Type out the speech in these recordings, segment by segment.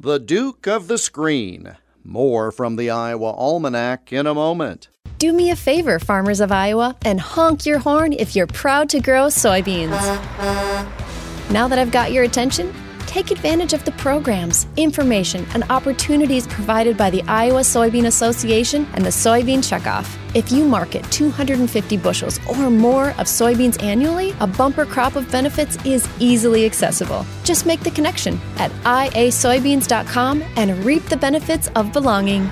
The Duke of the Screen. More from the Iowa Almanac in a moment. Do me a favor, farmers of Iowa, and honk your horn if you're proud to grow soybeans. Now that I've got your attention, take advantage of the programs, information, and opportunities provided by the Iowa Soybean Association and the Soybean Checkoff. If you market 250 bushels or more of soybeans annually, a bumper crop of benefits is easily accessible. Just make the connection at iasoybeans.com and reap the benefits of belonging.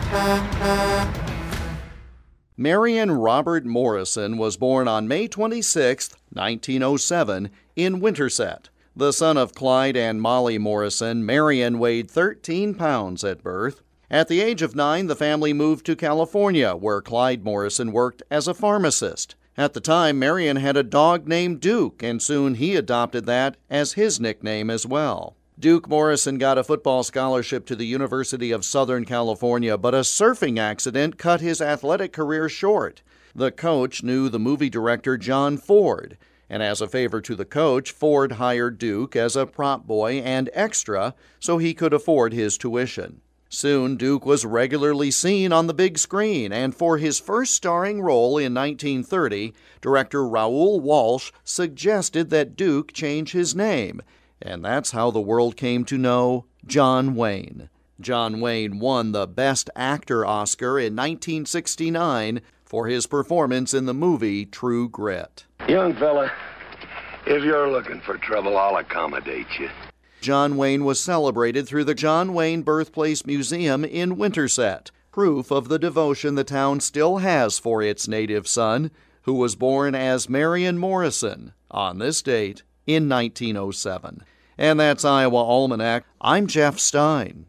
Marion Robert Morrison was born on May 26, 1907, in Winterset. The son of Clyde and Molly Morrison, Marion weighed 13 pounds at birth. At the age of nine, the family moved to California, where Clyde Morrison worked as a pharmacist. At the time, Marion had a dog named Duke, and soon he adopted that as his nickname as well. Duke Morrison got a football scholarship to the University of Southern California, but a surfing accident cut his athletic career short. The coach knew the movie director John Ford and as a favor to the coach, Ford hired Duke as a prop boy and extra so he could afford his tuition. Soon, Duke was regularly seen on the big screen, and for his first starring role in 1930, director Raoul Walsh suggested that Duke change his name, and that's how the world came to know John Wayne. John Wayne won the Best Actor Oscar in 1969 for his performance in the movie True Grit. Young fella, if you're looking for trouble, I'll accommodate you. John Wayne was celebrated through the John Wayne Birthplace Museum in Winterset, proof of the devotion the town still has for its native son, who was born as Marion Morrison on this date in 1907. And that's Iowa Almanac. I'm Jeff Stein.